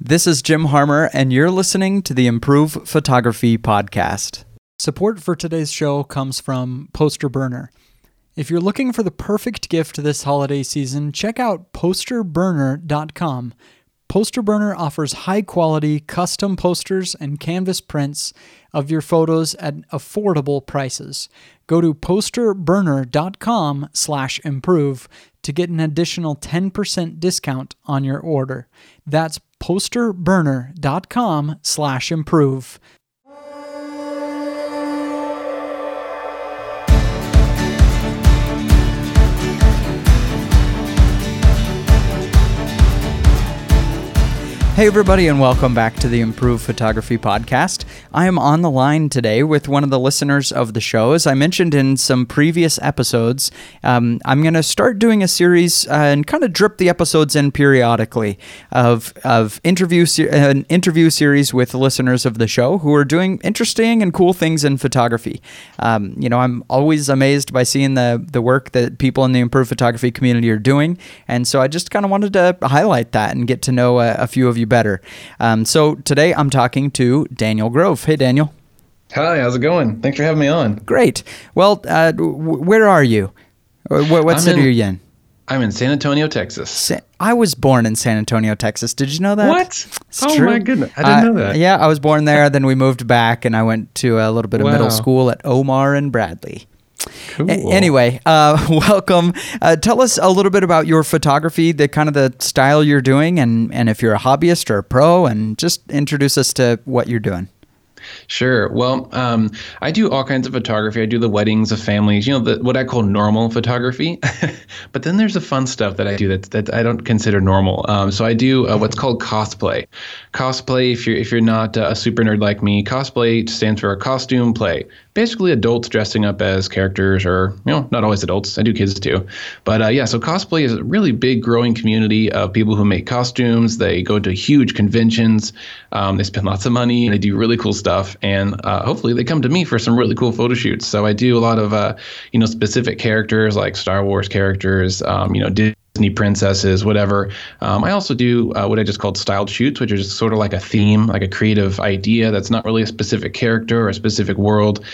This is Jim Harmer, and you're listening to the Improve Photography Podcast. Support for today's show comes from Poster Burner. If you're looking for the perfect gift this holiday season, check out posterburner.com. Poster Burner offers high quality custom posters and canvas prints of your photos at affordable prices. Go to posterburner.com slash improve to get an additional 10% discount on your order. That's posterburner.com slash improve. Hey, everybody, and welcome back to the Improve Photography Podcast. I am on the line today with one of the listeners of the show. As I mentioned in some previous episodes, um, I'm going to start doing a series uh, and kind of drip the episodes in periodically of, of interview se- an interview series with listeners of the show who are doing interesting and cool things in photography. Um, you know, I'm always amazed by seeing the, the work that people in the Improve Photography community are doing. And so I just kind of wanted to highlight that and get to know a, a few of you better. Um, so today I'm talking to Daniel Grove. Hey, Daniel. Hi, how's it going? Thanks for having me on. Great. Well, uh, w- where are you? What, what city in, are you in? I'm in San Antonio, Texas. Sa- I was born in San Antonio, Texas. Did you know that? What? It's oh true. my goodness, I didn't Uh, know that. Yeah, I was born there. then we moved back, and I went to a little bit of Wow. middle school at Omar N. Bradley. Cool. A- anyway, uh, welcome. Uh, tell us a little bit about your photography, the kind of the style you're doing, and and if you're a hobbyist or a pro, and just introduce us to what you're doing. Sure. Well, um, I do all kinds of photography. I do the weddings of families, you know, the, what I call normal photography. but then there's the fun stuff that I do that that I don't consider normal. Um, so I do uh, what's called cosplay. Cosplay, if you're if you're not uh, a super nerd like me, cosplay stands for a costume play. Basically, adults dressing up as characters, or you know, not always adults. I do kids too. But uh, yeah, so cosplay is a really big, growing community of people who make costumes. They go to huge conventions. Um, they spend lots of money. They do really cool stuff, and uh, hopefully, they come to me for some really cool photo shoots. So I do a lot of uh, you know specific characters like Star Wars characters. Um, you know. Disney princesses, whatever. Um, I also do uh, what I just called styled shoots, which just sort of like a theme, like a creative idea that's not really a specific character or a specific world.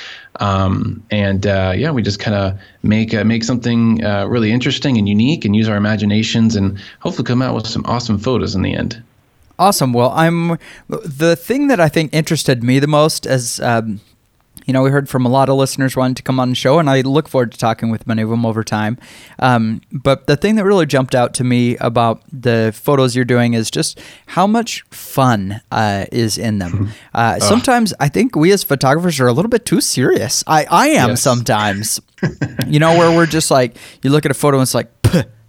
Um, and uh, yeah, we just kind of make uh, make something uh, really interesting and unique, and use our imaginations, and hopefully come out with some awesome photos in the end. Awesome. Well, I'm the thing that I think interested me the most as um, you know, we heard from a lot of listeners wanting to come on the show, and I look forward to talking with many of them over time. Um, but the thing that really jumped out to me about the photos you're doing is just how much fun uh, is in them. Uh, sometimes I think we as photographers are a little bit too serious. I, I am Yes. sometimes. you know, where we're just like, you look at a photo and it's like, "Puh,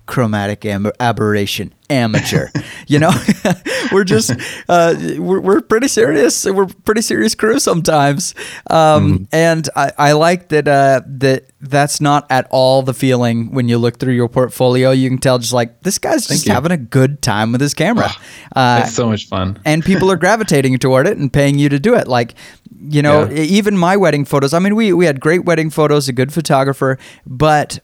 chromatic am- aberration, amateur. you know, we're just uh, we're, we're pretty serious. We're pretty serious crew sometimes, um, and I, I like that uh, that that's not at all the feeling when you look through your portfolio. You can tell just like this guy's just having a good time with his camera. Uh, It's so much fun. and people are gravitating toward it and paying you to do it. Like, you know, Yeah. even my wedding photos. I mean, we we had great wedding photos, a good photographer, but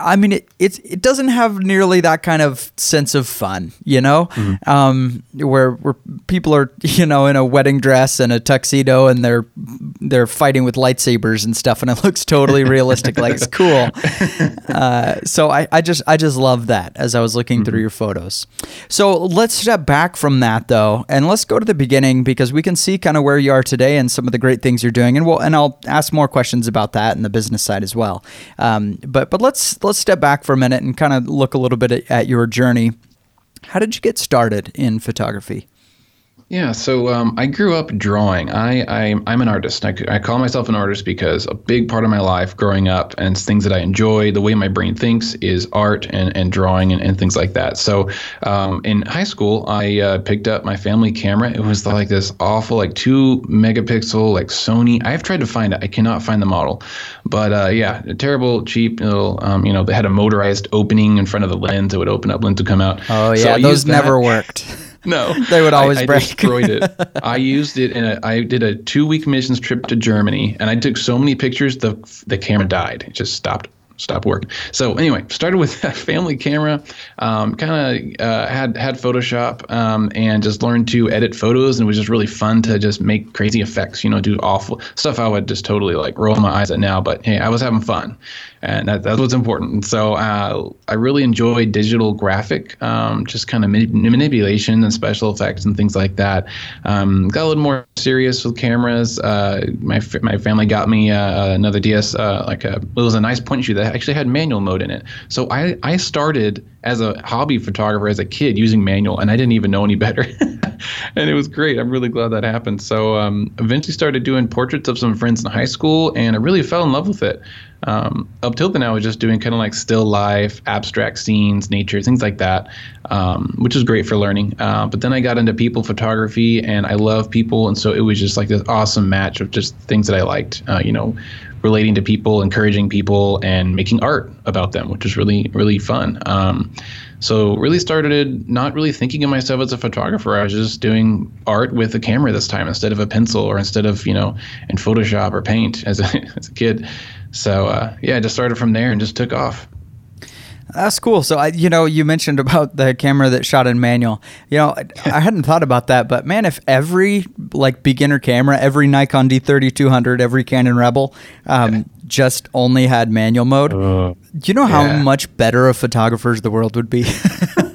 I mean, it it's, it doesn't have nearly that kind of sense of fun, you know, um, where where people are, you know, in a wedding dress and a tuxedo and they're they're fighting with lightsabers and stuff, and it looks totally realistic, like it's cool. Uh, so I, I just I just love that as I was looking through your photos. So let's step back from that though, and let's go to the beginning because we can see kind of where you are today and some of the great things you're doing, and we'll and I'll ask more questions about that and the business side as well. Um, but but let's let's step back for a minute and kind of look a little bit at, at your journey. How did you get started in photography? Yeah, so um, I grew up drawing. I, I I'm an artist. I, I call myself an artist because a big part of my life growing up and things that I enjoy, the way my brain thinks, is art and, and drawing and, and things like that. So um, in high school, I uh, picked up my family camera. It was like this awful, like two megapixel, like Sony. I've tried to find it. I cannot find the model, but uh, yeah, a terrible, cheap little. Um, you know, they had a motorized opening in front of the lens. It would open up, lens would come out. Oh yeah, I those never worked. No, They would I- always I, break. destroyed it. I used it in a. I did a two week missions trip to Germany, and I took so many pictures the the camera died. It just stopped. stopped working. So anyway, started with a family camera. Um, kind of uh, had had Photoshop um, and just learned to edit photos, and it was just really fun to just make crazy effects. You know, do awful stuff. I would just totally like roll my eyes at now, but hey, I was having fun and that, that's what's important. So uh, I really enjoy digital graphic, um, just kind of manipulation and special effects and things like that. Um, got a little more serious with cameras. Uh, my my family got me uh, another DS, uh, like a it was a nice point shoot that actually had manual mode in it. So I I started as a hobby photographer as a kid using manual, and I didn't even know any better. and it was great. I'm really glad that happened. So um, eventually started doing portraits of some friends in high school, and I really fell in love with it. Um, up till then, I was just doing kind of like still life, abstract scenes, nature, things like that, um, which was great for learning. Uh, but then I got into people photography, and I love people, and so it was just like this awesome match of just things that I liked. Uh, you know, relating to people, encouraging people, and making art about them, which was really really fun. Um, so really started not really thinking of myself as a photographer. I was just doing art with a camera this time instead of a pencil or instead of you know in Photoshop or Paint as a as a kid. So uh, yeah, I just started from there and just took off. That's cool. So I, you know, you mentioned about the camera that shot in manual. You know, I hadn't thought about that, but man, if every like beginner camera, every Nikon D3200, every Canon Rebel, um, yeah. just only had manual mode, uh, you know how yeah. much better of photographers the world would be?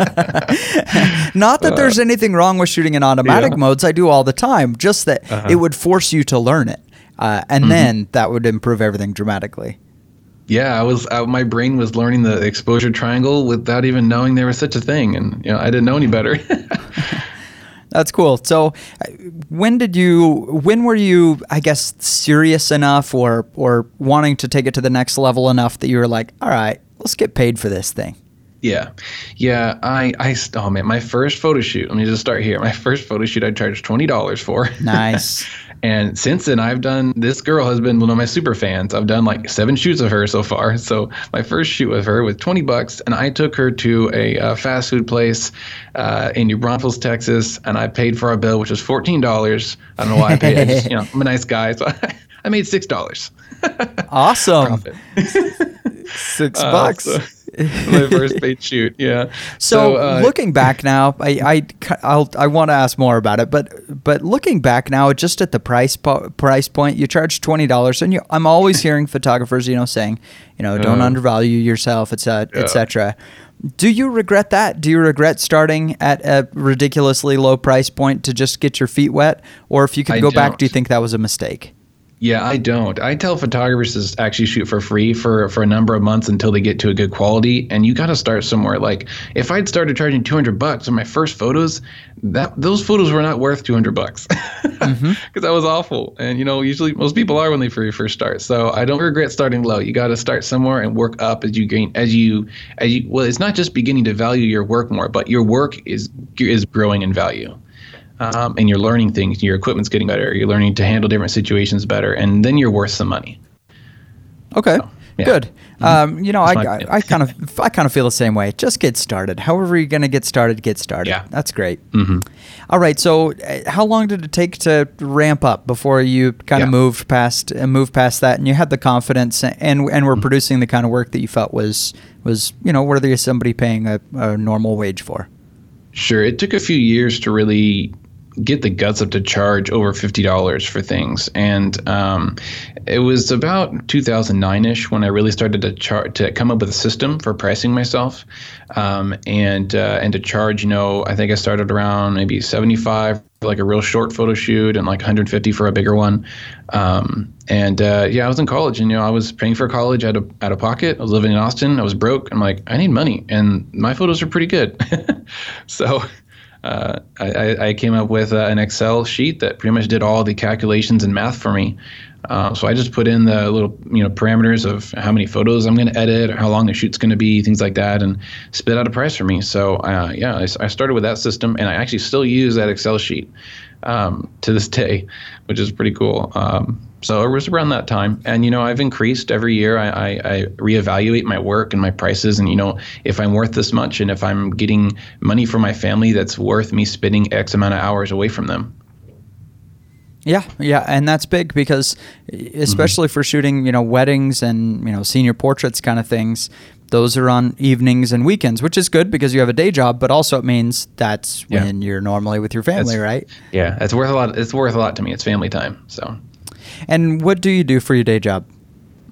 Not that uh, there's anything wrong with shooting in automatic yeah. modes. I do all the time. Just that uh-huh. it would force you to learn it, uh, and mm-hmm. then that would improve everything dramatically. Yeah, I was. Uh, my brain was learning the exposure triangle without even knowing there was such a thing, and you know, I didn't know any better. That's cool. So, uh, when did you? When were you? I guess serious enough, or or wanting to take it to the next level enough that you were like, all right, let's get paid for this thing. Yeah, yeah. I, I, oh man, my first photo shoot. Let me just start here. My first photo shoot, I charged twenty dollars for. Nice. And since then, I've done this girl has been one of my super fans. I've done like seven shoots of her so far. So my first shoot with her was 20 bucks, and I took her to a uh, fast food place uh, in New Braunfels, Texas, and I paid for our bill, which was $14. I don't know why I paid. I just, you know, I'm a nice guy, so I, I made six dollars. awesome. Six uh, bucks. So my first paid shoot. Yeah. So, so uh, looking back now, I I I'll, i want to ask more about it, but but looking back now, just at the price po- price point, you charge twenty dollars, and you, I'm always hearing photographers, you know, saying, you know, don't uh, undervalue yourself, etc., yeah. etc. Do you regret that? Do you regret starting at a ridiculously low price point to just get your feet wet, or if you could I go don't. back, do you think that was a mistake? Yeah, I don't. I tell photographers to actually shoot for free for for a number of months until they get to a good quality, and you got to start somewhere. Like if I'd started charging 200 bucks on my first photos, that those photos were not worth 200 bucks because mm-hmm. that was awful. And you know, usually most people are when they first start. So I don't regret starting low. You got to start somewhere and work up as you gain as you as you. Well, it's not just beginning to value your work more, but your work is is growing in value um, and you're learning things. Your equipment's getting better. You're learning to handle different situations better, and then you're worth some money. Okay. So, yeah. Good. Mm-hmm. Um, you know, I, I, I, kind of I kind of feel the same way. Just get started. However you're going to get started, get started. Yeah. That's great. Mm-hmm. All right. So, uh, how long did it take to ramp up before you kind of yeah. moved past uh, moved past that, and you had the confidence, and and were mm-hmm. producing the kind of work that you felt was was you know worthy of somebody paying a, a normal wage for? Sure. It took a few years to really get the guts up to charge over fifty dollars for things, and um, it was about 2009 ish when I really started to char- to come up with a system for pricing myself, um, and uh, and to charge. You know, I think I started around maybe 75 for like a real short photo shoot and like 150 for a bigger one. Um, and uh, yeah, I was in college, and you know, I was paying for college out of out of pocket. I was living in Austin. I was broke. I'm like, I need money, and my photos are pretty good. so uh, I, I, came up with uh, an Excel sheet that pretty much did all the calculations and math for me. Uh, so I just put in the little you know parameters of how many photos I'm going to edit, or how long the shoot's going to be, things like that, and spit out a price for me. So uh, yeah, I, I, started with that system, and I actually still use that Excel sheet um, to this day, which is pretty cool. Um, so it was around that time, and you know I've increased every year. I, I, I, reevaluate my work and my prices, and you know if I'm worth this much, and if I'm getting money for my family that's worth me spending X amount of hours away from them. Yeah, yeah, and that's big because especially mm-hmm. for shooting, you know, weddings and, you know, senior portraits kind of things, those are on evenings and weekends, which is good because you have a day job, but also it means that's yeah. when you're normally with your family, it's, right? Yeah, it's worth a lot. It's worth a lot to me. It's family time. So. And what do you do for your day job?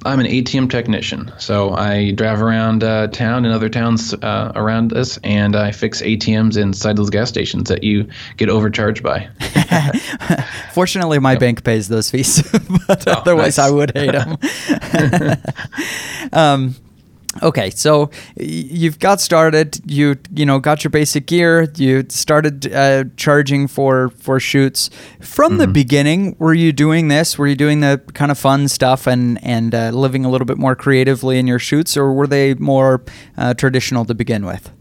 I'm an ATM technician, so I drive around uh, town and other towns uh, around us, and I fix ATMs inside those gas stations that you get overcharged by. Fortunately, my yep. bank pays those fees, but oh, otherwise nice. I would hate them. um, Okay, so you've got started. You you know got your basic gear. You started uh, charging for for shoots from mm-hmm. the beginning. Were you doing this? Were you doing the kind of fun stuff and and uh, living a little bit more creatively in your shoots, or were they more uh, traditional to begin with?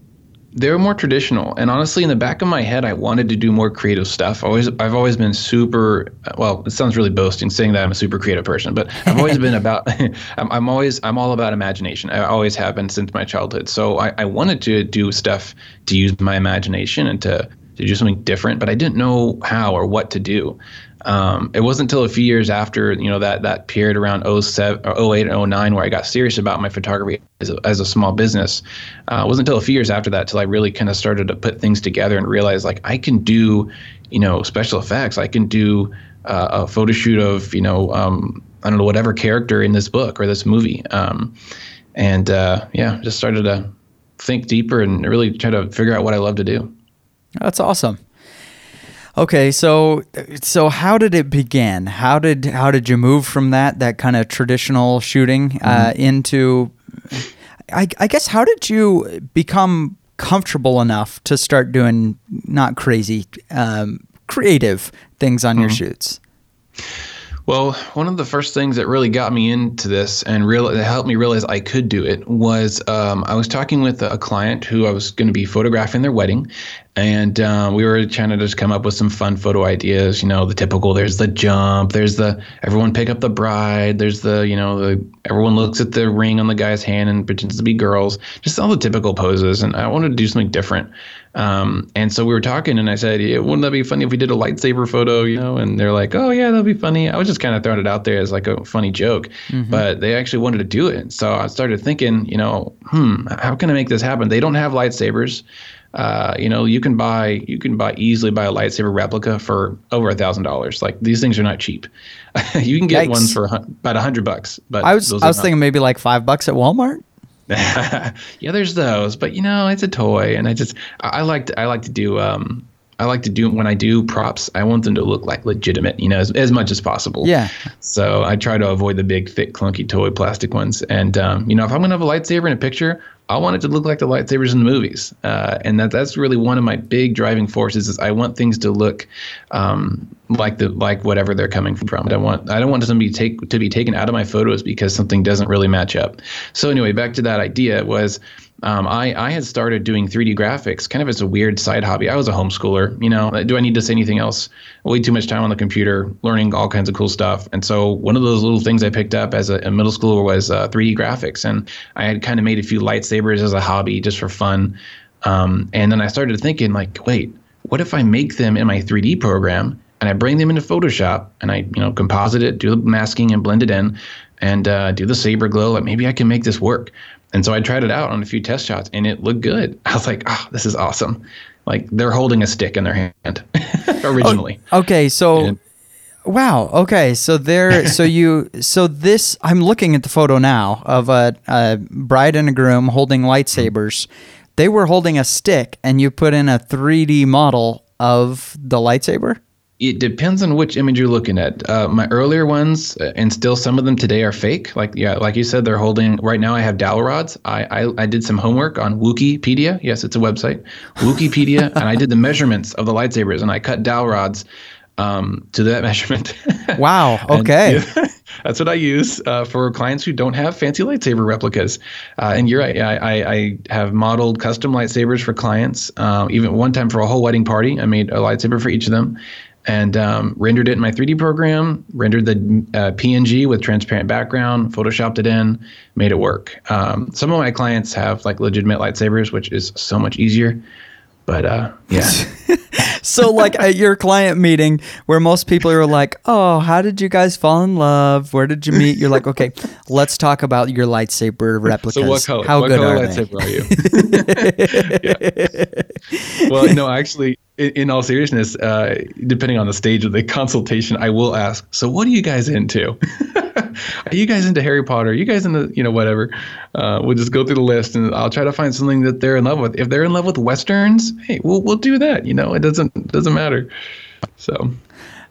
They were more traditional. And honestly in the back of my head i wanted to do more creative stuff. Always i've always been super well it sounds really boasting saying that i'm a super creative person but i've always been about I'm, I'm, always i'm all about imagination. I always have been since my childhood. So I, I wanted to do stuff to use my imagination and to to do something different but i didn't know how or what to do um, it wasn't until a few years after you know that that period around 07 08 and 09 where I got serious about my photography as a, as a small business. Uh, it wasn't until a few years after that till I really kind of started to put things together and realize like I can do you know special effects. I can do uh, a photo shoot of you know um, I don't know whatever character in this book or this movie. Um, and uh, yeah, just started to think deeper and really try to figure out what I love to do. That's awesome. Okay, so so how did it begin? How did how did you move from that that kind of traditional shooting uh, mm-hmm. into? I, I guess how did you become comfortable enough to start doing not crazy, um, creative things on mm-hmm. your shoots? Well, one of the first things that really got me into this and real that helped me realize I could do it was um, I was talking with a client who I was going to be photographing their wedding, and uh, we were trying to just come up with some fun photo ideas. You know, the typical. There's the jump. There's the everyone pick up the bride. There's the you know the everyone looks at the ring on the guy's hand and pretends to be girls. Just all the typical poses. And I wanted to do something different. Um, and so we were talking, and I said, yeah, "Wouldn't that be funny if we did a lightsaber photo?" You know, and they're like, "Oh yeah, that'd be funny." I was just kind of throwing it out there as like a funny joke, mm-hmm. but they actually wanted to do it. So I started thinking, you know, hmm, how can I make this happen? They don't have lightsabers. Uh, you know, you can buy you can buy easily buy a lightsaber replica for over a thousand dollars. Like these things are not cheap. you can get Yikes. ones for about a hundred bucks. But I was I was thinking maybe like five bucks at Walmart. yeah, there's those, but you know, it's a toy, and I just I, I like to I like to do um I like to do when I do props, I want them to look like legitimate, you know, as, as much as possible. Yeah. So I try to avoid the big, thick, clunky toy plastic ones. And um, you know, if I'm gonna have a lightsaber in a picture, I want it to look like the lightsabers in the movies, uh, and that that's really one of my big driving forces. Is I want things to look um, like the like whatever they're coming from. I don't want I don't want something to take to be taken out of my photos because something doesn't really match up. So anyway, back to that idea was um, I, I had started doing 3D graphics kind of as a weird side hobby. I was a homeschooler, you know, do I need to say anything else? Way too much time on the computer, learning all kinds of cool stuff. And so one of those little things I picked up as a, a middle schooler was uh, 3D graphics. And I had kind of made a few lightsabers as a hobby just for fun. Um, and then I started thinking like, wait, what if I make them in my 3D program and I bring them into Photoshop and I, you know, composite it, do the masking and blend it in and uh, do the saber glow. Like maybe I can make this work. And so I tried it out on a few test shots and it looked good. I was like, oh, this is awesome. Like they're holding a stick in their hand oh, originally. Oh, okay. So, and, wow. Okay. So there, so you, so this, I'm looking at the photo now of a, a bride and a groom holding lightsabers. They were holding a stick and you put in a 3D model of the lightsaber? It depends on which image you're looking at. Uh, my earlier ones, uh, and still some of them today are fake. Like yeah, like you said, they're holding. Right now, I have dowel rods. I, I I did some homework on Wookieepedia. Yes, it's a website, Wookieepedia, and I did the measurements of the lightsabers, and I cut dowel rods um, to that measurement. wow. Okay. yeah, that's what I use uh, for clients who don't have fancy lightsaber replicas. Uh, and you're right. I, I, I, have modeled custom lightsabers for clients. Uh, even one time for a whole wedding party, I made a lightsaber for each of them and um, rendered it in my 3D program, rendered the uh, PNG with transparent background, photoshopped it in, made it work. Um, some of my clients have like legitimate lightsabers, which is so much easier. But uh, yeah. so like at your client meeting where most people are like oh how did you guys fall in love where did you meet you're like okay let's talk about your lightsaber replicas So what color? how what good color are lightsaber are you? yeah. Well, no, actually, in, in all seriousness, uh, depending on the stage of the consultation, I will ask. So, what are you guys into? are you guys into Harry Potter? Are you guys into you know whatever? Uh, we'll just go through the list, and I'll try to find something that they're in love with. If they're in love with westerns, hey, we'll we'll do that. You know, it doesn't doesn't matter. So.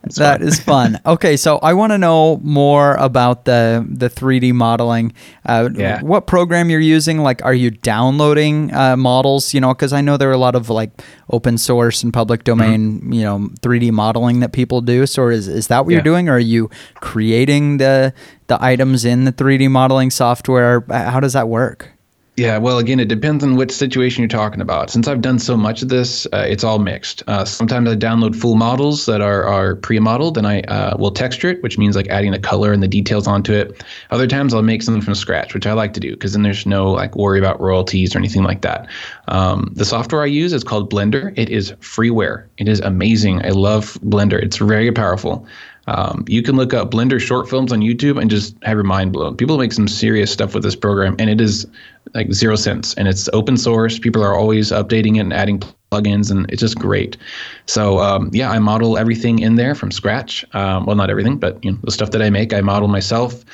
It's That fine. is fun. Okay, so I want to know more about the the 3D modeling. Uh, Yeah. What program you're using? Like, are you downloading uh, models? You know, because I know there are a lot of like open source and public domain, Mm-hmm. you know, 3D modeling that people do. So is is that what you're doing, or are you creating the the items in the 3D modeling software? Uh, How does that work? Yeah, well, again, it depends on which situation you're talking about. Since I've done so much of this, uh, it's all mixed. Uh, sometimes I download full models that are, are pre-modeled, and I uh, will texture it, which means like adding the color and the details onto it. Other times I'll make something from scratch, which I like to do because then there's no like worry about royalties or anything like that. Um, the software I use is called Blender. It is freeware. It is amazing. I love Blender. It's very powerful. Um, you can look up Blender short films on YouTube and just have your mind blown. People make some serious stuff with this program, and it is like zero cents. And it's open source. People are always updating it and adding plugins, and it's just great. So um, yeah, I model everything in there from scratch. Um, well, not everything, but you know the stuff that I make, I model myself.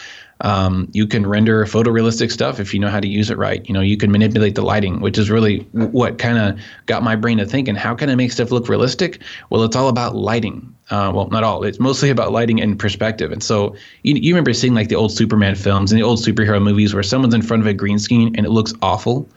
Um, you can render photorealistic stuff if you know how to use it right. You know, you can manipulate the lighting, which is really what kind of got my brain to thinking, how can I make stuff look realistic? Well, it's all about lighting. Uh, well, not all. It's mostly about lighting and perspective. And so you, you remember seeing like the old Superman films and the old superhero movies where someone's in front of a green screen and it looks awful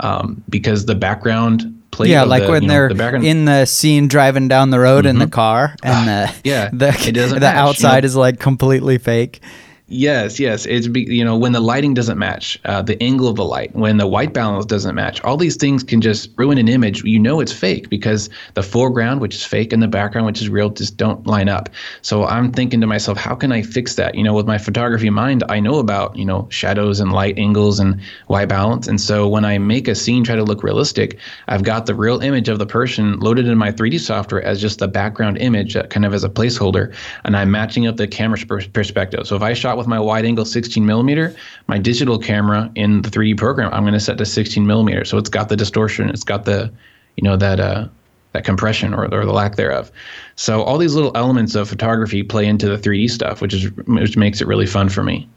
um, because the background yeah, like the, when you know, they're the background, in the scene driving down the road in the car, and the yeah, the, the match, you know? outside is like completely fake. Yes, yes. It's be, you know when the lighting doesn't match, uh, the angle of the light, when the white balance doesn't match, all these things can just ruin an image. You know it's fake because the foreground, which is fake, and the background, which is real, just don't line up. So I'm thinking to myself, how can I fix that? You know, with my photography mind, I know about you know shadows and light angles and white balance, and so when I make a scene try to look realistic, I've got the real image of the person loaded in my 3D software as just the background image, uh, kind of as a placeholder, and I'm matching up the camera pers- perspective. So if I shot with my wide angle 16 millimeter, my digital camera in the 3D program, I'm going to set to 16 millimeter. So it's got the distortion, it's got the, you know, that uh, that compression or, or the lack thereof. So all these little elements of photography play into the 3D stuff, which is which makes it really fun for me.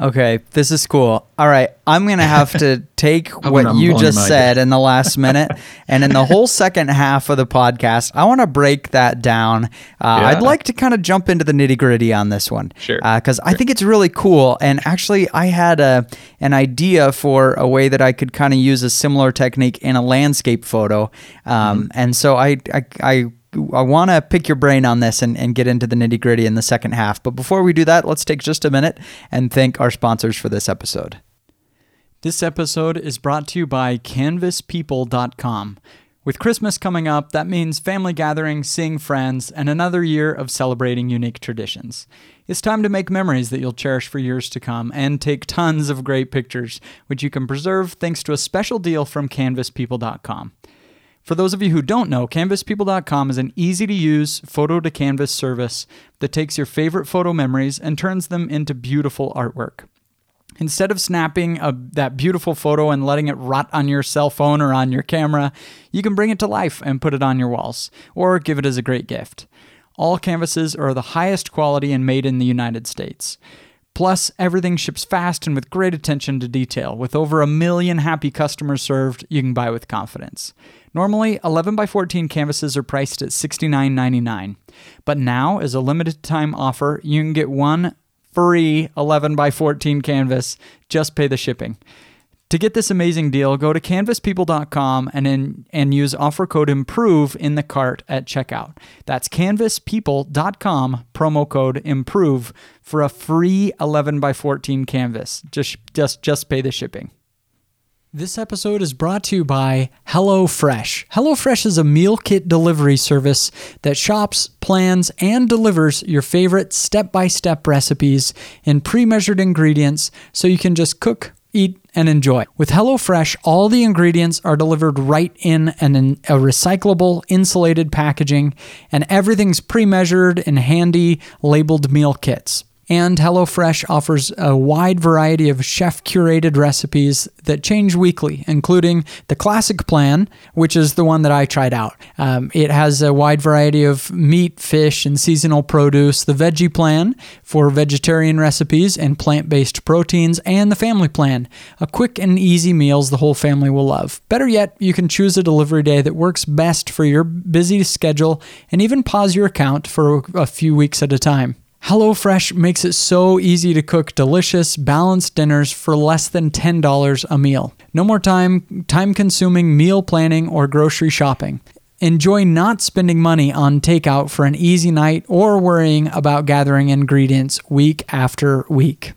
Okay, this is cool. All right, I'm gonna have to take what you just said in the last minute, and in the whole second half of the podcast, I want to break that down. Uh, I'd like to kind of jump into the nitty gritty on this one, Sure. because I think it's really cool. And actually, I had a an idea for a way that I could kind of use a similar technique in a landscape photo, um, Mm-hmm. and so I I. I I want to pick your brain on this and, and get into the nitty gritty in the second half. But before we do that, let's take just a minute and thank our sponsors for this episode. This episode is brought to you by CanvasPeople.com. With Christmas coming up, that means family gatherings, seeing friends, and another year of celebrating unique traditions. It's time to make memories that you'll cherish for years to come and take tons of great pictures, which you can preserve thanks to a special deal from CanvasPeople.com. For those of you who don't know, CanvasPeople.com is an easy to use photo to canvas service that takes your favorite photo memories and turns them into beautiful artwork. Instead of snapping a, that beautiful photo and letting it rot on your cell phone or on your camera, you can bring it to life and put it on your walls, or give it as a great gift. All canvases are the highest quality and made in the United States. Plus, everything ships fast and with great attention to detail. With over a million happy customers served, you can buy with confidence. Normally, 11 by 14 canvases are priced at $69.99. But now, as a limited time offer, you can get one free 11 by 14 canvas. Just pay the shipping. To get this amazing deal, go to canvaspeople.com and in, and use offer code IMPROVE in the cart at checkout. That's canvaspeople.com promo code IMPROVE for a free 11 by 14 canvas. Just just just pay the shipping. This episode is brought to you by HelloFresh. HelloFresh is a meal kit delivery service that shops, plans, and delivers your favorite step by step recipes in pre measured ingredients so you can just cook, eat, and enjoy. With HelloFresh, all the ingredients are delivered right in an, in a recyclable, insulated packaging, and everything's pre measured in handy labeled meal kits. And HelloFresh offers a wide variety of chef curated recipes that change weekly, including the classic plan, which is the one that I tried out. Um, it has a wide variety of meat, fish, and seasonal produce, the veggie plan for vegetarian recipes and plant based proteins, and the family plan, a quick and easy meals the whole family will love. Better yet, you can choose a delivery day that works best for your busy schedule and even pause your account for a few weeks at a time. HelloFresh makes it so easy to cook delicious, balanced dinners for less than $10 a meal. No more time time consuming meal planning or grocery shopping. Enjoy not spending money on takeout for an easy night or worrying about gathering ingredients week after week.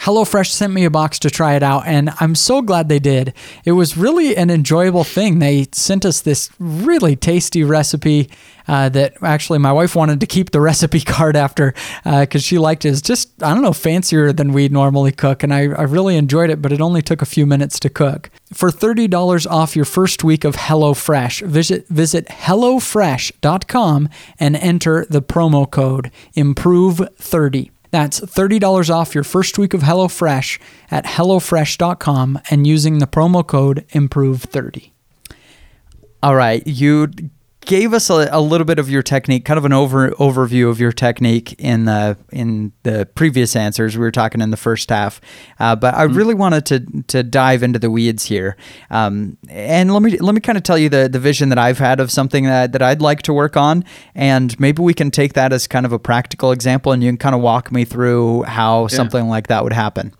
HelloFresh sent me a box to try it out, and I'm so glad they did. It was really an enjoyable thing. They sent us this really tasty recipe uh, that actually my wife wanted to keep the recipe card after because uh, she liked it. It's just, I don't know, fancier than we normally cook, and I, I really enjoyed it, but it only took a few minutes to cook. For $30 off your first week of HelloFresh, visit, visit HelloFresh.com and enter the promo code IMPROVE30. That's $30 off your first week of HelloFresh at HelloFresh.com and using the promo code IMPROVE30. All right. You gave us a, a, little bit of your technique, kind of an over overview of your technique in the in the previous answers. We were talking in the first half, uh, but I mm-hmm. really wanted to to dive into the weeds here. Um, and let me let me kind of tell you the the vision that I've had of something that that I'd like to work on, and maybe we can take that as kind of a practical example, and you can kind of walk me through how yeah. something like that would happen.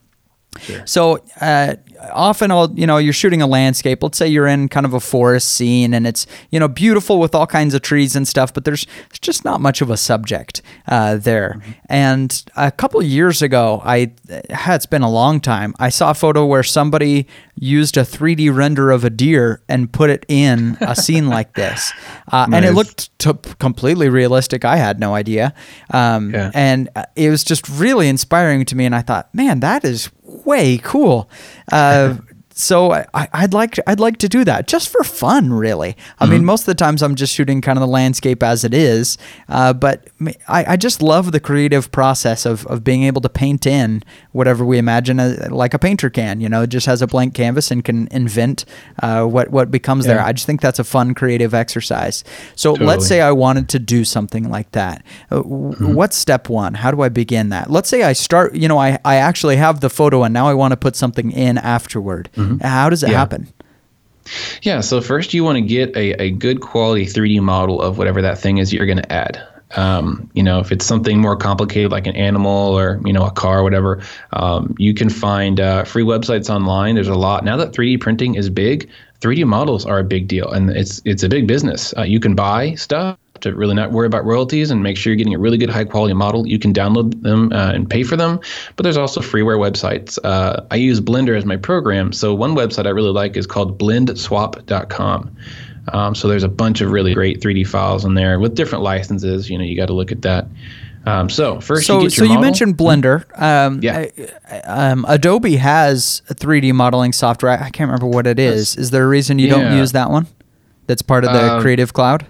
Sure. So uh, often, I'll you know you're shooting a landscape. Let's say you're in kind of a forest scene, and it's you know beautiful with all kinds of trees and stuff, but there's, just not much of a subject uh, there. Mm-hmm. And a couple years ago, I it's been a long time. I saw a photo where somebody used a 3D render of a deer and put it in a scene like this, uh, nice. and it looked t- completely realistic. I had no idea, um, yeah. and uh, it was just really inspiring to me. And I thought, man, that is way cool. Uh, so I, would like I'd like to do that just for fun, really. I mm-hmm. mean, most of the times I'm just shooting kind of the landscape as it is, uh, but I, I, just love the creative process of, of being able to paint in whatever we imagine a, like a painter can. You know, just has a blank canvas and can invent uh, what what becomes yeah. there. I just think that's a fun creative exercise. So totally. let's say I wanted to do something like that. Uh, mm-hmm. What's step one? How do I begin that? Let's say I start. You know, I I actually have the photo and now I want to put something in afterward. Mm-hmm. Mm-hmm. How does it yeah. happen? Yeah, so first you want to get a, a good quality 3D model of whatever that thing is you're going to add. Um, you know, if it's something more complicated like an animal or you know a car, or whatever, um, you can find uh, free websites online. There's a lot now that 3D printing is big. 3D models are a big deal, and it's it's a big business. Uh, you can buy stuff to really not worry about royalties and make sure you're getting a really good high quality model. You can download them uh, and pay for them, but there's also freeware websites. Uh, I use Blender as my program, so one website I really like is called blendswap.com. Um, so there's a bunch of really great 3D files in there with different licenses. You know, you got to look at that. Um, so first, so you so you mentioned Blender. Um, yeah. Um, Adobe has 3D modeling software. I can't remember what it is. Is there a reason you yeah. don't use that one? That's part of the uh, Creative Cloud.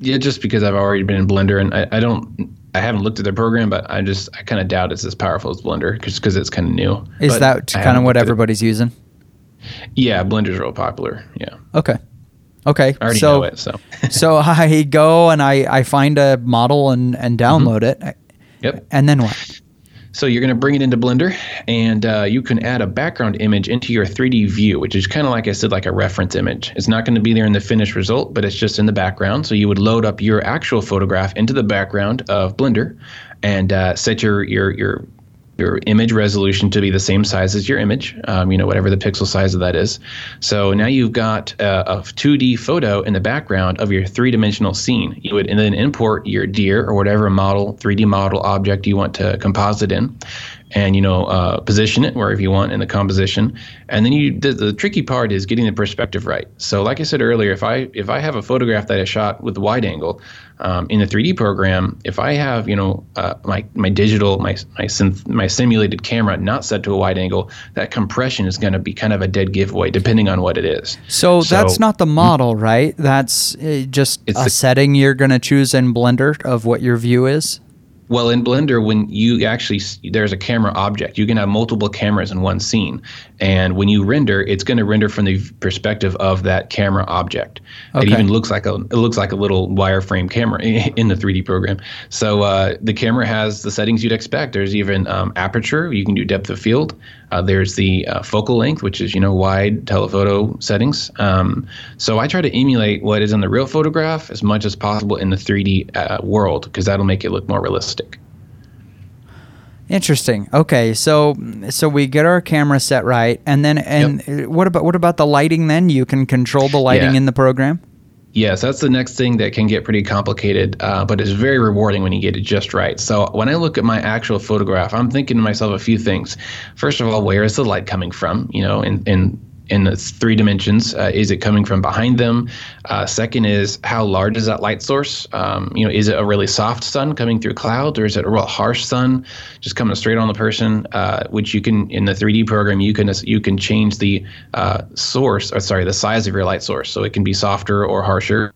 Yeah, just because I've already been in Blender and I, I don't, I haven't looked at their program, but I just, I kind of doubt it's as powerful as Blender just because it's kind of new. Is but that kind of what everybody's using? Yeah, Blender's real popular. Yeah. Okay. Okay. I already so, know it. So. so I go and I, I find a model and, and download mm-hmm. it. Yep. And then what? So you're going to bring it into Blender, and uh, you can add a background image into your 3D view, which is kind of like I said, like a reference image. It's not going to be there in the finished result, but it's just in the background. So you would load up your actual photograph into the background of Blender, and uh, set your your your your image resolution to be the same size as your image, um, you know, whatever the pixel size of that is. So now you've got a, a 2D photo in the background of your three dimensional scene. You would then import your deer or whatever model, 3D model object you want to composite in. and you know uh, position it wherever you want in the composition. And then you the, the tricky part is getting the perspective right. So like I said earlier, if I if I have a photograph that I shot with wide angle um, in the 3D program, if I have you know uh, my my digital my my synth, my simulated camera not set to a wide angle, that compression is going to be kind of a dead giveaway depending on what it is. So, that's not the model, right? That's uh, just It's a the- setting you're going to choose in Blender of what your view is. Well, in Blender, when you actually there's a camera object, you can have multiple cameras in one scene, and when you render, it's going to render from the perspective of that camera object. It even looks like a it looks like a little wireframe camera in the 3D program. So uh, the camera has the settings you'd expect. There's even um, aperture. You can do depth of field. Uh, there's the uh, focal length, which is you know wide telephoto settings. Um, so I try to emulate what is in the real photograph as much as possible in the 3D uh, world because that'll make it look more realistic. Interesting. Okay, so so we get our camera set right, and then and uh, what about what about the lighting? Then you can control the lighting Yeah. in the program. Yes, that's the next thing that can get pretty complicated, uh, but it's very rewarding when you get it just right. So when I look at my actual photograph, I'm thinking to myself a few things. First of all, where is the light coming from? You know, in in in the three dimensions, uh, is it coming from behind them? Uh, second is how large is that light source? Um, you know, is it a really soft sun coming through clouds, or is it a real harsh sun just coming straight on the person? Uh, which you can in the 3D program, you can you can change the uh, source, or sorry, the size of your light source, so it can be softer or harsher.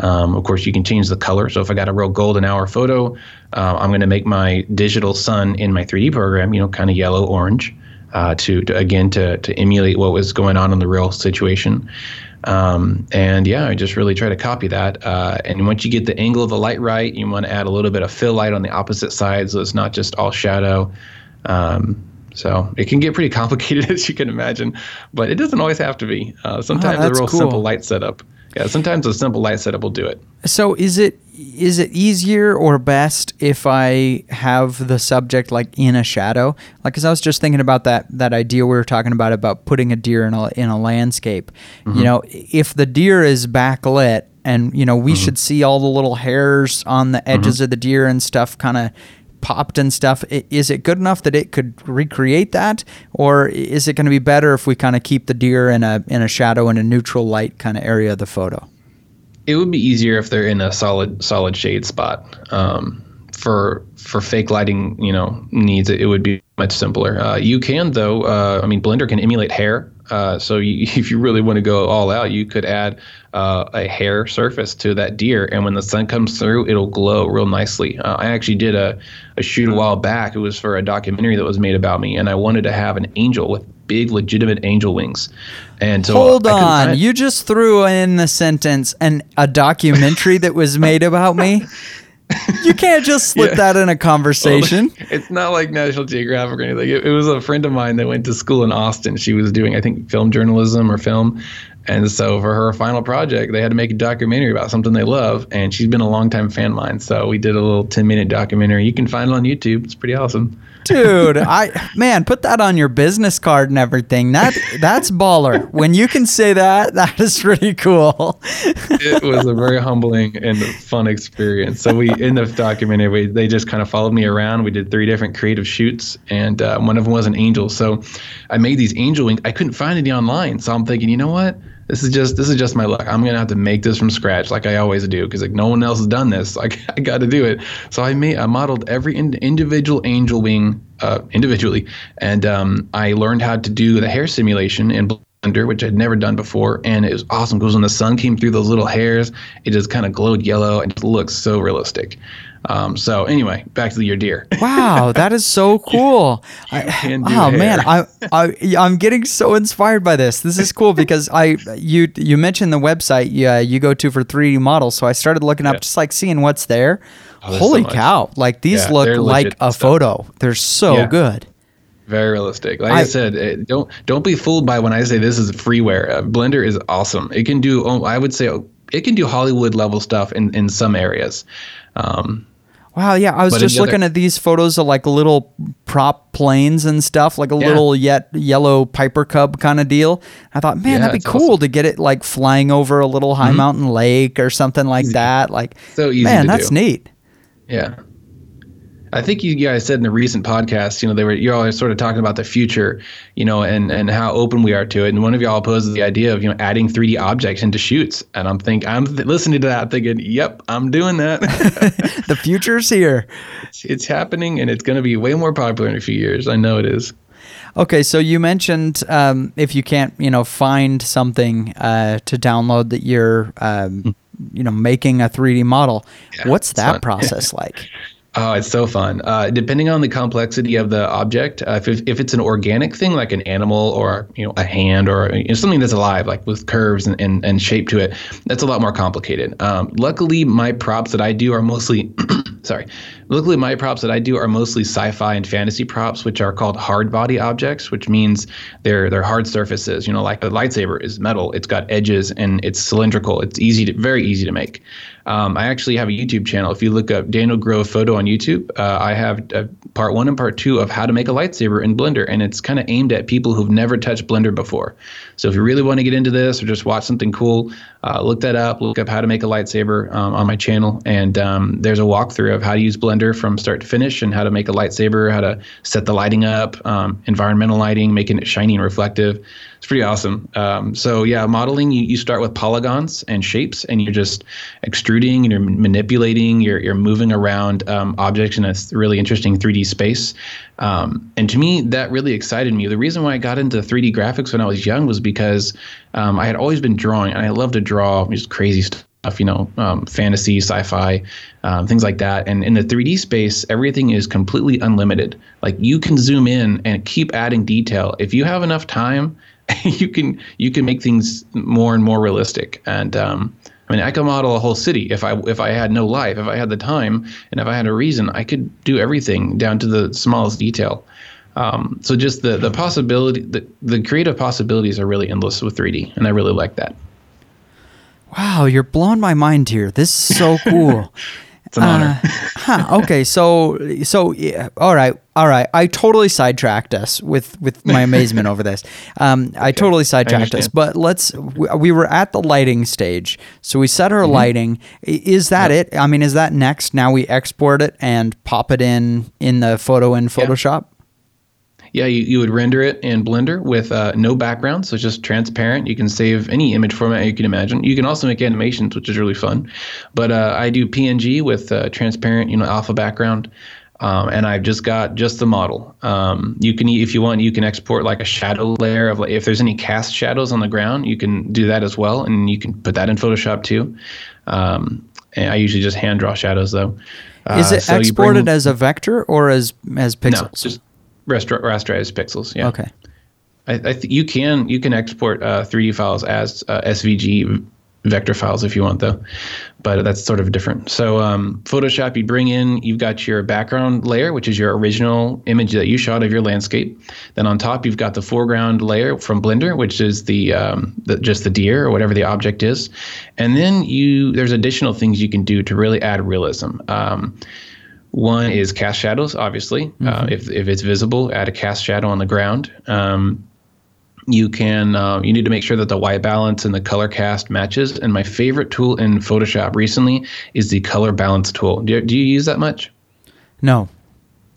Um, of course, you can change the color. So if I got a real golden hour photo, uh, I'm going to make my digital sun in my 3D program, you know, kind of yellow orange, uh, to, to again to to emulate what was going on in the real situation. Um, and yeah, I just really try to copy that. Uh, and once you get the angle of the light right, you want to add a little bit of fill light on the opposite side, so it's not just all shadow. Um, so it can get pretty complicated, as you can imagine, but it doesn't always have to be. Uh, sometimes a real cool. simple light setup. Yeah, sometimes a simple light setup will do it. So is it is it easier or best if I have the subject like in a shadow? Like, cause I was just thinking about that that idea we were talking about about putting a deer in a in a landscape. You mm-hmm. know, if the deer is backlit and you know we mm-hmm. should see all the little hairs on the mm-hmm. edges of the deer and stuff, kind of popped and stuff. Is it good enough that it could recreate that, or is it going to be better if we kind of keep the deer in a in a shadow in a neutral light kind of area of the photo? It would be easier if they're in a solid solid shade spot. Um, for for fake lighting, you know, needs it, it would be much simpler. Uh, you can though. Uh, I mean, Blender can emulate hair. Uh, so you, if you really want to go all out, you could add uh, a hair surface to that deer, and when the sun comes through, it'll glow real nicely. Uh, I actually did a, a shoot a while back. It was for a documentary that was made about me, and I wanted to have an angel with big, legitimate angel wings. And so Hold on. find- You just threw in the sentence and a documentary that was made about me. You can't just slip Yeah. that in a conversation. It's not like National Geographic or anything. It, it was a friend of mine that went to school in Austin. She was doing, I think, film journalism or film. And so for her final project, they had to make a documentary about something they love. And she's been a longtime fan of mine. So we did a little 10 minute documentary. You can find it on YouTube. It's pretty awesome. Dude, I man, put that on your business card and everything. That that's baller. When you can say that, that is pretty cool. It was a very humbling and fun experience. So we, in the documentary, we, they just kind of followed me around. We did three different creative shoots, and uh, one of them was an angel. So I made these angel wings. I couldn't find any online, so I'm thinking, you know what? This is just this is just my luck. I'm gonna have to make this from scratch, like I always do, because like no one else has done this. Like I got to do it. So I made I modeled every in, individual angel wing uh, individually, and um, I learned how to do the hair simulation in Blender, which I'd never done before, and it was awesome because when the sun came through those little hairs, it just kind of glowed yellow and it looks so realistic. Um, so anyway, back to your deer. Wow, that is so cool. I, oh man. I, I I'm getting so inspired by this. This is cool because I you you mentioned the website yeah you go to for 3D models, so I started looking up Yeah. just like seeing what's there. Oh, Holy so cow! Like these Yeah, look like a stuff. photo. They're so Yeah. good. Very realistic. Like I, I- said, eh, don't don't be fooled by when I say this is freeware. Uh, Blender is awesome. It can do. oh, I would say it can do Hollywood level stuff in in some areas. Um, Wow, yeah, I was But just the other- looking at these photos of like little prop planes and stuff, like a Yeah. little yet yellow Piper Cub kind of deal. I thought, man, Yeah, that'd be cool awesome. Mm-hmm. to get it like flying over a little high mountain lake or something like that. Like, So easy man, that's do. neat. Yeah. I think you guys said in a recent podcast, you know, they were you're always sort of talking about the future, you know, and and how open we are to it. And one of y'all posed the idea of you know adding 3D objects into shoots, and I'm think I'm th- listening to that, thinking, yep, I'm doing that. the future's here. It's, it's happening, and it's going to be way more popular in a few years. I know it is. Okay, so you mentioned um, if you can't, you know, find something uh, to download that you're, um, you know, making a 3D model. Yeah, What's that fun. process like? Oh, it's so fun. Uh, depending on the complexity of the object, uh, if, if it's an organic thing like an animal or you know a hand or you know, something that's alive, like with curves and, and, and shape to it, that's a lot more complicated. Um, luckily, my props that I do are mostly, sorry, luckily my props that I do are mostly sci-fi and fantasy props, which are called hard body objects, which means they're they're hard surfaces. You know, like a lightsaber is metal, it's got edges and it's cylindrical. It's easy to very easy to make. Um, I actually have a YouTube channel. If you look up Daniel Grove Photo on YouTube, uh, I have uh, part one and part two of how to make a lightsaber in Blender, and it's kind of aimed at people who've never touched Blender before. So if you really want to get into this or just watch something cool, uh, look that up. Look up how to make a lightsaber um, on my channel, and um, there's a walkthrough of how to use Blender from start to finish and how to make a lightsaber, how to set the lighting up, um, environmental lighting, making it shiny and reflective. It's pretty awesome. Um, so yeah, modeling you, you start with polygons and shapes, and you're just extruding and you're manipulating. You're you're moving around um, objects in a really interesting 3D space. Um, and to me, that really excited me. The reason why I got into 3D graphics when I was young was because um, I had always been drawing, and I love to draw just crazy stuff you know, um, fantasy, sci-fi, um, things like that. And in the 3D space, everything is completely unlimited. Like you can zoom in and keep adding detail. If you have enough time, you can you can make things more and more realistic. And um, I mean, I could model a whole city if I if I had no life, if I had the time, and if I had a reason, I could do everything down to the smallest detail. Um, so just the the possibility, the, the creative possibilities are really endless with 3D, and I really like that. Wow, you're blowing my mind here. This is so cool. It's an honor. Uh, huh, okay, so so yeah, all right, all right. I totally sidetracked us with with my amazement over this. Um, I totally sidetracked us, but let's. We, we were at the lighting stage, so we set our lighting. Is that it? I mean, is that next? Now we export it and pop it in in the photo in Photoshop. Yeah, you, you would render it in Blender with uh, no background, so it's just transparent. You can save any image format you can imagine. You can also make animations, which is really fun. But uh, I do PNG with uh, transparent, you know, alpha background, um, and I've just got just the model. Um, you can, if you want, you can export like a shadow layer of like if there's any cast shadows on the ground, you can do that as well, and you can put that in Photoshop too. Um, I usually just hand draw shadows though. Is Uh, it so exported bring- as a vector or as as no, pixels? just rasterize rasterized pixels. Yeah. Okay. I, I th- you can you can export uh, 3D files as uh, SVG vector files if you want though, but that's sort of different. So um, Photoshop, you bring in you've got your background layer, which is your original image that you shot of your landscape. Then on top you've got the foreground layer from Blender, which is the, um, the just the deer or whatever the object is, and then you there's additional things you can do to really add realism. Um, one is cast shadows, obviously. Uh, if, if it's visible, add a cast shadow on the ground. Um, you can uh, you need to make sure that the white balance and the color cast matches. And my favorite tool in Photoshop recently is the color balance tool. Do do you use that much? No.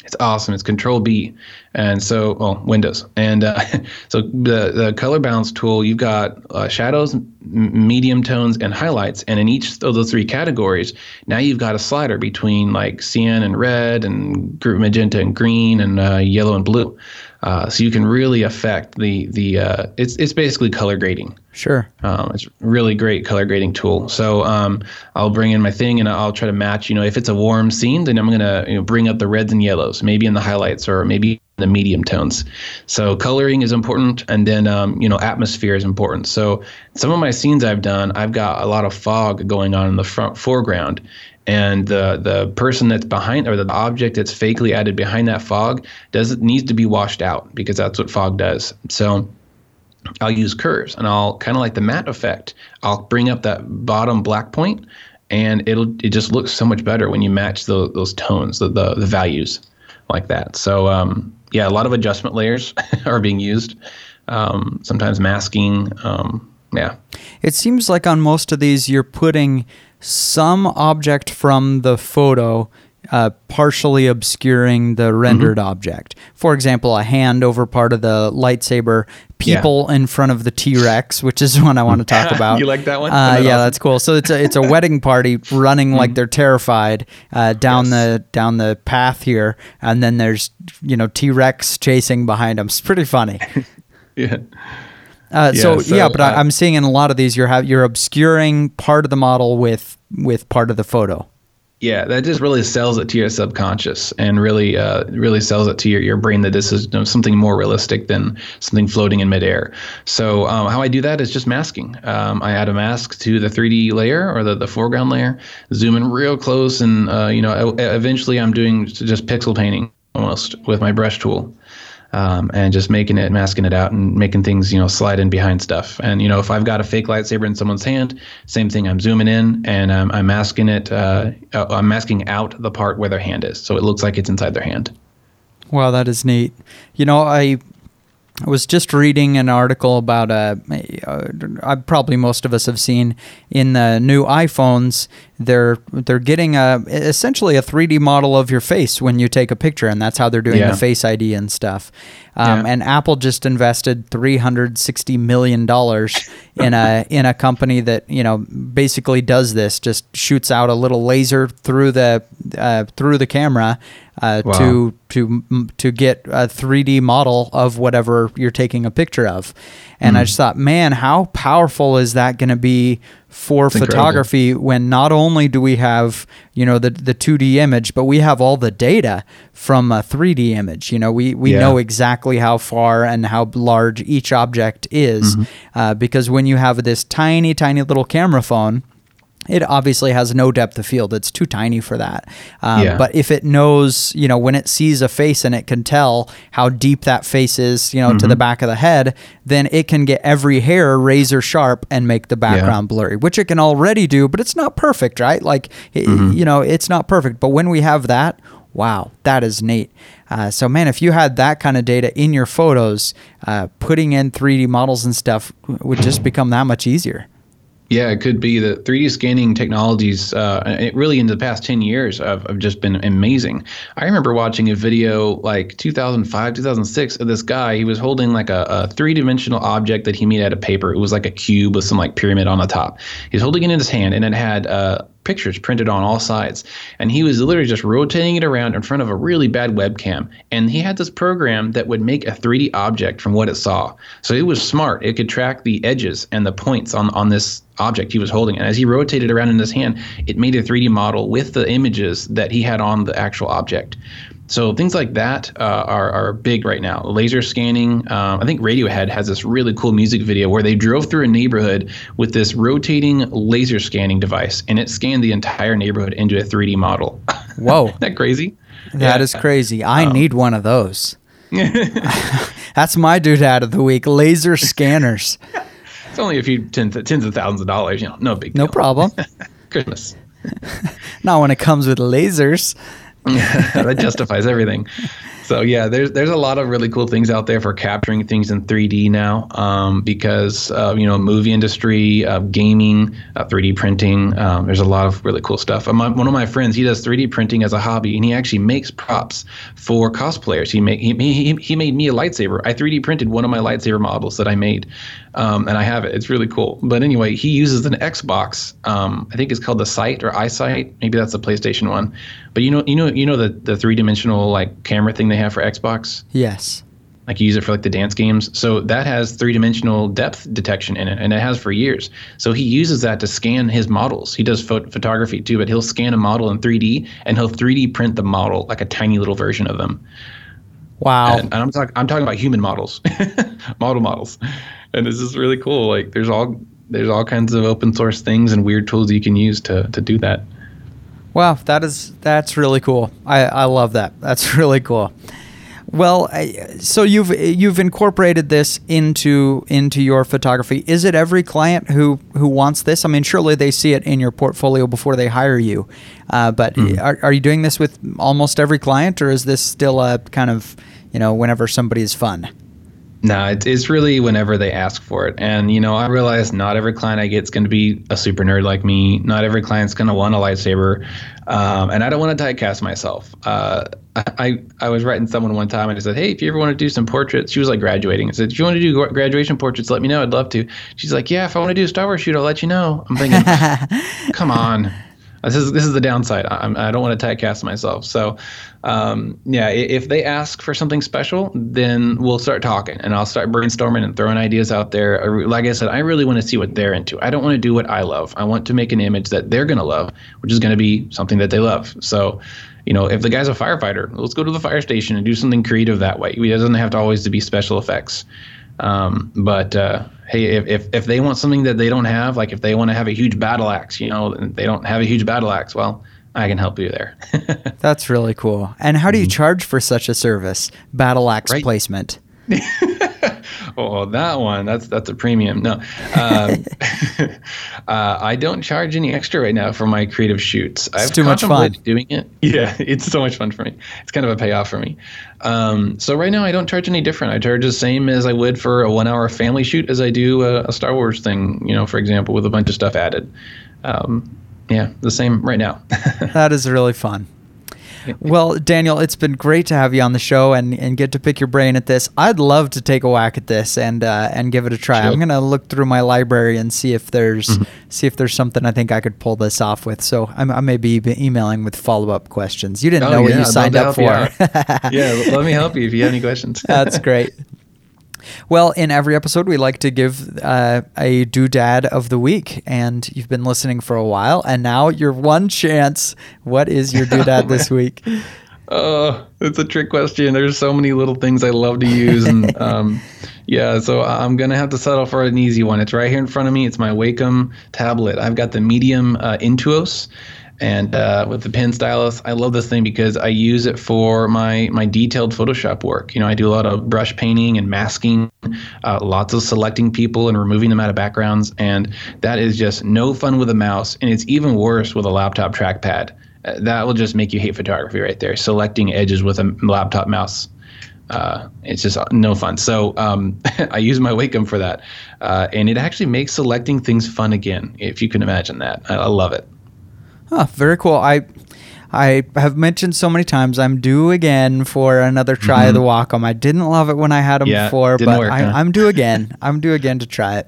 It's awesome. It's Control B, and so well Windows, and uh, so the the color balance tool. You've got uh, shadows, m- medium tones, and highlights, and in each of those three categories, now you've got a slider between like cyan and red, and magenta and green, and uh, yellow and blue. Uh, so you can really affect the the. Uh, it's it's basically color grading. Sure. Um, it's really great color grading tool. So um, I'll bring in my thing and I'll try to match. You know, if it's a warm scene, then I'm gonna you know, bring up the reds and yellows, maybe in the highlights or maybe the medium tones. So coloring is important, and then um, you know atmosphere is important. So some of my scenes I've done, I've got a lot of fog going on in the front foreground. And the the person that's behind or the object that's fakely added behind that fog doesn't needs to be washed out because that's what fog does. So I'll use curves and I'll kind of like the matte effect. I'll bring up that bottom black point and it'll it just looks so much better when you match the, those tones, the, the the values like that. So um, yeah, a lot of adjustment layers are being used. Um, sometimes masking. Um, yeah. It seems like on most of these, you're putting some object from the photo uh, partially obscuring the rendered Mm-hmm. object. For example, a hand over part of the lightsaber, Yeah. people in front of the T Rex, which is one I want to talk about. You like that one? Uh, yeah, that's cool. So it's a it's a wedding party running like they're terrified uh, down Yes. the down the path here, and then there's you know T Rex chasing behind them. It's pretty funny. yeah. Uh, so, Yeah, so, yeah, but I, uh, I'm seeing in a lot of these you're have, you're obscuring part of the model with with part of the photo. Yeah, that just really sells it to your subconscious and really, uh, really sells it to your, your brain that this is you know, something more realistic than something floating in midair. So um, how I do that is just masking. Um, I add a mask to the 3D layer or the, the foreground layer, zoom in real close, and uh, you know, eventually I'm doing just pixel painting almost with my brush tool. Um, and just making it, masking it out, and making things, you know, slide in behind stuff. And you know, if I've got a fake lightsaber in someone's hand, same thing. I'm zooming in and um, I'm masking it. Uh, uh, I'm masking out the part where their hand is, so it looks like it's inside their hand. Wow, that is neat. You know, I I was just reading an article about uh, uh, uh, probably most of us have seen in the new iPhones. They're they're getting a essentially a 3D model of your face when you take a picture, and that's how they're doing Yeah. the Face ID and stuff. Um, Yeah. And Apple just invested 360 million dollars in a in a company that you know basically does this, just shoots out a little laser through the uh, through the camera uh, Wow. to to to get a 3D model of whatever you're taking a picture of. And I Hmm. just thought, man, how powerful is that going to be for incredible. photography when not only do we have, you know, the the 2D image, but we have all the data from a 3D image. You know, we we Yeah. know exactly how far and how large each object is Mm-hmm. uh, because when you have this tiny tiny little camera phone it obviously has no depth of field. It's too tiny for that. Um, Yeah. But if it knows, you know, when it sees a face and it can tell how deep that face is, you know, to Mm-hmm. the back of the head, then it can get every hair razor sharp and make the background blurry, which it can already do, but it's not perfect, right? Like, it, Mm-hmm. you know, it's not perfect. But when we have that, wow, that is neat. Uh, so, man, if you had that kind of data in your photos, uh, putting in 3D models and stuff would just become that much easier. Yeah, it could be the 3D scanning technologies. Uh, really in the past 10 years have, have just been amazing. I remember watching a video like 2005, 2006 of this guy. He was holding like a, a three dimensional object that he made out of paper. It was like a cube with some like pyramid on the top. He's holding it in his hand, and it had uh, pictures printed on all sides. And he was literally just rotating it around in front of a really bad webcam. And he had this program that would make a 3D object from what it saw. So it was smart. It could track the edges and the points on, on this object he was holding. And as he rotated around in his hand, it made a 3D model with the images that he had on the actual object. So things like that uh, are, are big right now. Laser scanning. Um, I think Radiohead has this really cool music video where they drove through a neighborhood with this rotating laser scanning device, and it scanned the entire neighborhood into a 3D model. Whoa. Isn't that crazy? That is Yeah. crazy. I need one of those. That's my doodad of the week. Laser scanners. It's only a few tens, tens of thousands of dollars. You know, no big deal. No problem. Christmas. Not when it comes with lasers. that justifies everything. So yeah, there's there's a lot of really cool things out there for capturing things in 3D now, um, because uh, you know movie industry, uh, gaming, uh, 3D printing. Um, there's a lot of really cool stuff. My, one of my friends, he does 3D printing as a hobby, and he actually makes props for cosplayers. He make he, he, he made me a lightsaber. I 3D printed one of my lightsaber models that I made, um, and I have it. It's really cool. But anyway, he uses an Xbox. Um, I think it's called the Sight or EyeSight. Maybe that's the PlayStation one. But you know, you know, you know the the three dimensional like camera thing they have for Xbox. Yes. Like you use it for like the dance games. So that has three dimensional depth detection in it, and it has for years. So he uses that to scan his models. He does pho- photography too, but he'll scan a model in 3D and he'll 3D print the model like a tiny little version of them. Wow. And, and I'm talking I'm talking about human models, model models, and this is really cool. Like there's all there's all kinds of open source things and weird tools you can use to to do that. Wow, that is that's really cool. I, I love that. That's really cool. Well, so you've you've incorporated this into into your photography. Is it every client who who wants this? I mean, surely they see it in your portfolio before they hire you. Uh, but are, are you doing this with almost every client, or is this still a kind of you know whenever somebody is fun? No, it's, it's really whenever they ask for it. And, you know, I realize not every client I get is going to be a super nerd like me. Not every client's going to want a lightsaber. Um, and I don't want to diecast myself. Uh, I, I was writing someone one time and I said, Hey, if you ever want to do some portraits, she was like graduating. I said, If you want to do graduation portraits, let me know. I'd love to. She's like, Yeah, if I want to do a Star Wars shoot, I'll let you know. I'm thinking, Come on. This is this is the downside. I'm, I do not want to typecast myself. So, um, yeah, if they ask for something special, then we'll start talking, and I'll start brainstorming and throwing ideas out there. Like I said, I really want to see what they're into. I don't want to do what I love. I want to make an image that they're gonna love, which is gonna be something that they love. So, you know, if the guy's a firefighter, let's go to the fire station and do something creative that way. It doesn't have to always to be special effects. Um, but uh, hey, if, if, if they want something that they don't have, like if they want to have a huge battle axe, you know, they don't have a huge battle axe, well, I can help you there. That's really cool. And how do you mm-hmm. charge for such a service? Battle axe right. placement. oh, that one. That's that's a premium. No, um, uh, I don't charge any extra right now for my creative shoots. It's I've too much fun doing it. Yeah, it's so much fun for me. It's kind of a payoff for me. Um, so right now I don't charge any different. I charge the same as I would for a one-hour family shoot as I do a, a Star Wars thing. You know, for example, with a bunch of stuff added. Um, yeah, the same right now. that is really fun. well, Daniel, it's been great to have you on the show and, and get to pick your brain at this. I'd love to take a whack at this and uh, and give it a try. Sure. I'm gonna look through my library and see if there's mm-hmm. see if there's something I think I could pull this off with. So I'm, I may be emailing with follow up questions. You didn't oh, know yeah, what you signed up for. yeah, let me help you if you have any questions. That's great. Well, in every episode, we like to give uh, a doodad of the week, and you've been listening for a while, and now your one chance. What is your doodad this week? Oh, it's a trick question. There's so many little things I love to use, and um, yeah, so I'm gonna have to settle for an easy one. It's right here in front of me. It's my Wacom tablet. I've got the medium uh, Intuos, and uh, with the pen stylus i love this thing because i use it for my my detailed photoshop work you know i do a lot of brush painting and masking uh, lots of selecting people and removing them out of backgrounds and that is just no fun with a mouse and it's even worse with a laptop trackpad uh, that will just make you hate photography right there selecting edges with a laptop mouse uh, it's just no fun. So um, I use my Wacom for that, uh, and it actually makes selecting things fun again. If you can imagine that, I, I love it. Oh, very cool. I I have mentioned so many times I'm due again for another try mm-hmm. of the Wacom. I didn't love it when I had them yeah, before, but work, I, huh? I'm due again. I'm due again to try it.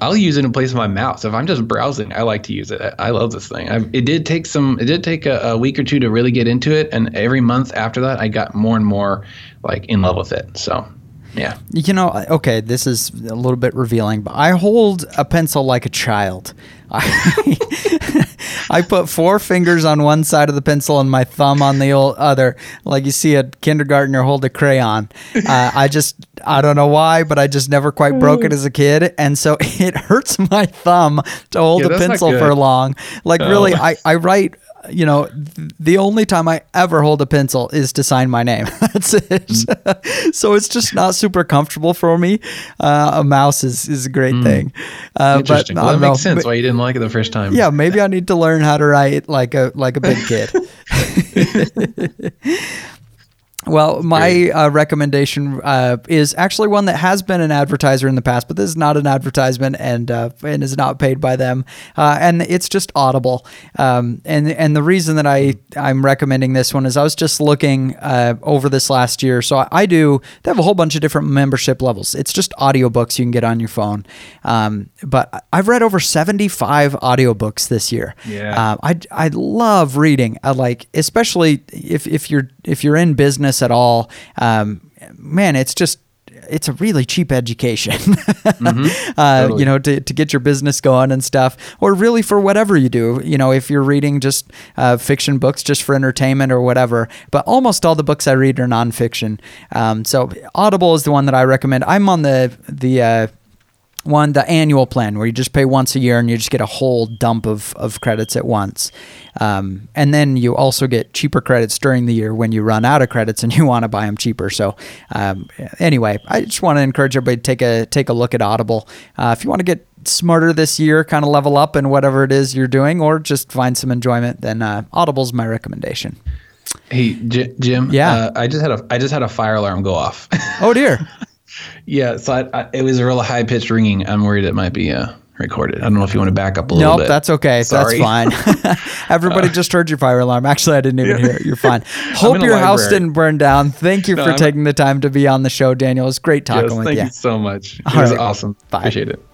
I'll use it in place of my mouse. If I'm just browsing, I like to use it. I love this thing. I, it did take some. It did take a, a, week or two to really get into it, and every month after that, I got more and more like in love with it. So, yeah. You know, okay, this is a little bit revealing, but I hold a pencil like a child. I, I put four fingers on one side of the pencil and my thumb on the other, like you see a kindergartner hold a crayon. Uh, I just, I don't know why, but I just never quite broke it as a kid, and so it hurts my thumb to hold yeah, a pencil for long. Like oh. really, I, I write you know, the only time I ever hold a pencil is to sign my name. That's it. Mm. so it's just not super comfortable for me. Uh, a mouse is, is a great mm. thing. Uh, Interesting. But, well, that makes sense but, why you didn't like it the first time. Yeah, maybe I need to learn how to write like a like a big kid. Well, my uh, recommendation uh, is actually one that has been an advertiser in the past, but this is not an advertisement and uh, and is not paid by them, uh, and it's just Audible. Um, and and the reason that I I'm recommending this one is I was just looking uh, over this last year. So I, I, do they have a whole bunch of different membership levels. It's just audiobooks you can get on your phone, um, but I've read over 75 audiobooks this year. Yeah, uh, I I love reading. I like especially if if you're if you're in business at all, um, man, it's just it's a really cheap education, mm-hmm. uh, totally. you know, to, to get your business going and stuff, or really for whatever you do. You know, if you're reading just uh, fiction books just for entertainment or whatever. But almost all the books I read are nonfiction. Um, so Audible is the one that I recommend. I'm on the the uh, one the annual plan where you just pay once a year and you just get a whole dump of, of credits at once. Um, and then you also get cheaper credits during the year when you run out of credits and you want to buy them cheaper. So um, anyway i just want to encourage everybody to take a take a look at audible. Uh, if you want to get smarter this year kind of level up in whatever it is you're doing or just find some enjoyment then uh, audible's my recommendation. Hey J- jim yeah. uh, i just had a i just had a fire alarm go off. Oh dear Yeah, so I, I, it was a real high pitched ringing. I'm worried it might be uh, recorded. I don't know if you want to back up a little Nope, bit. Nope, that's okay. Sorry. That's fine. Everybody just heard your fire alarm. Actually, I didn't even hear it. You're fine. Hope your house didn't burn down. Thank you No, for I'm- taking the time to be on the show, Daniel. It's great talking Yes, with thank you. Thank you so much. It All was right. awesome. Bye. Appreciate it.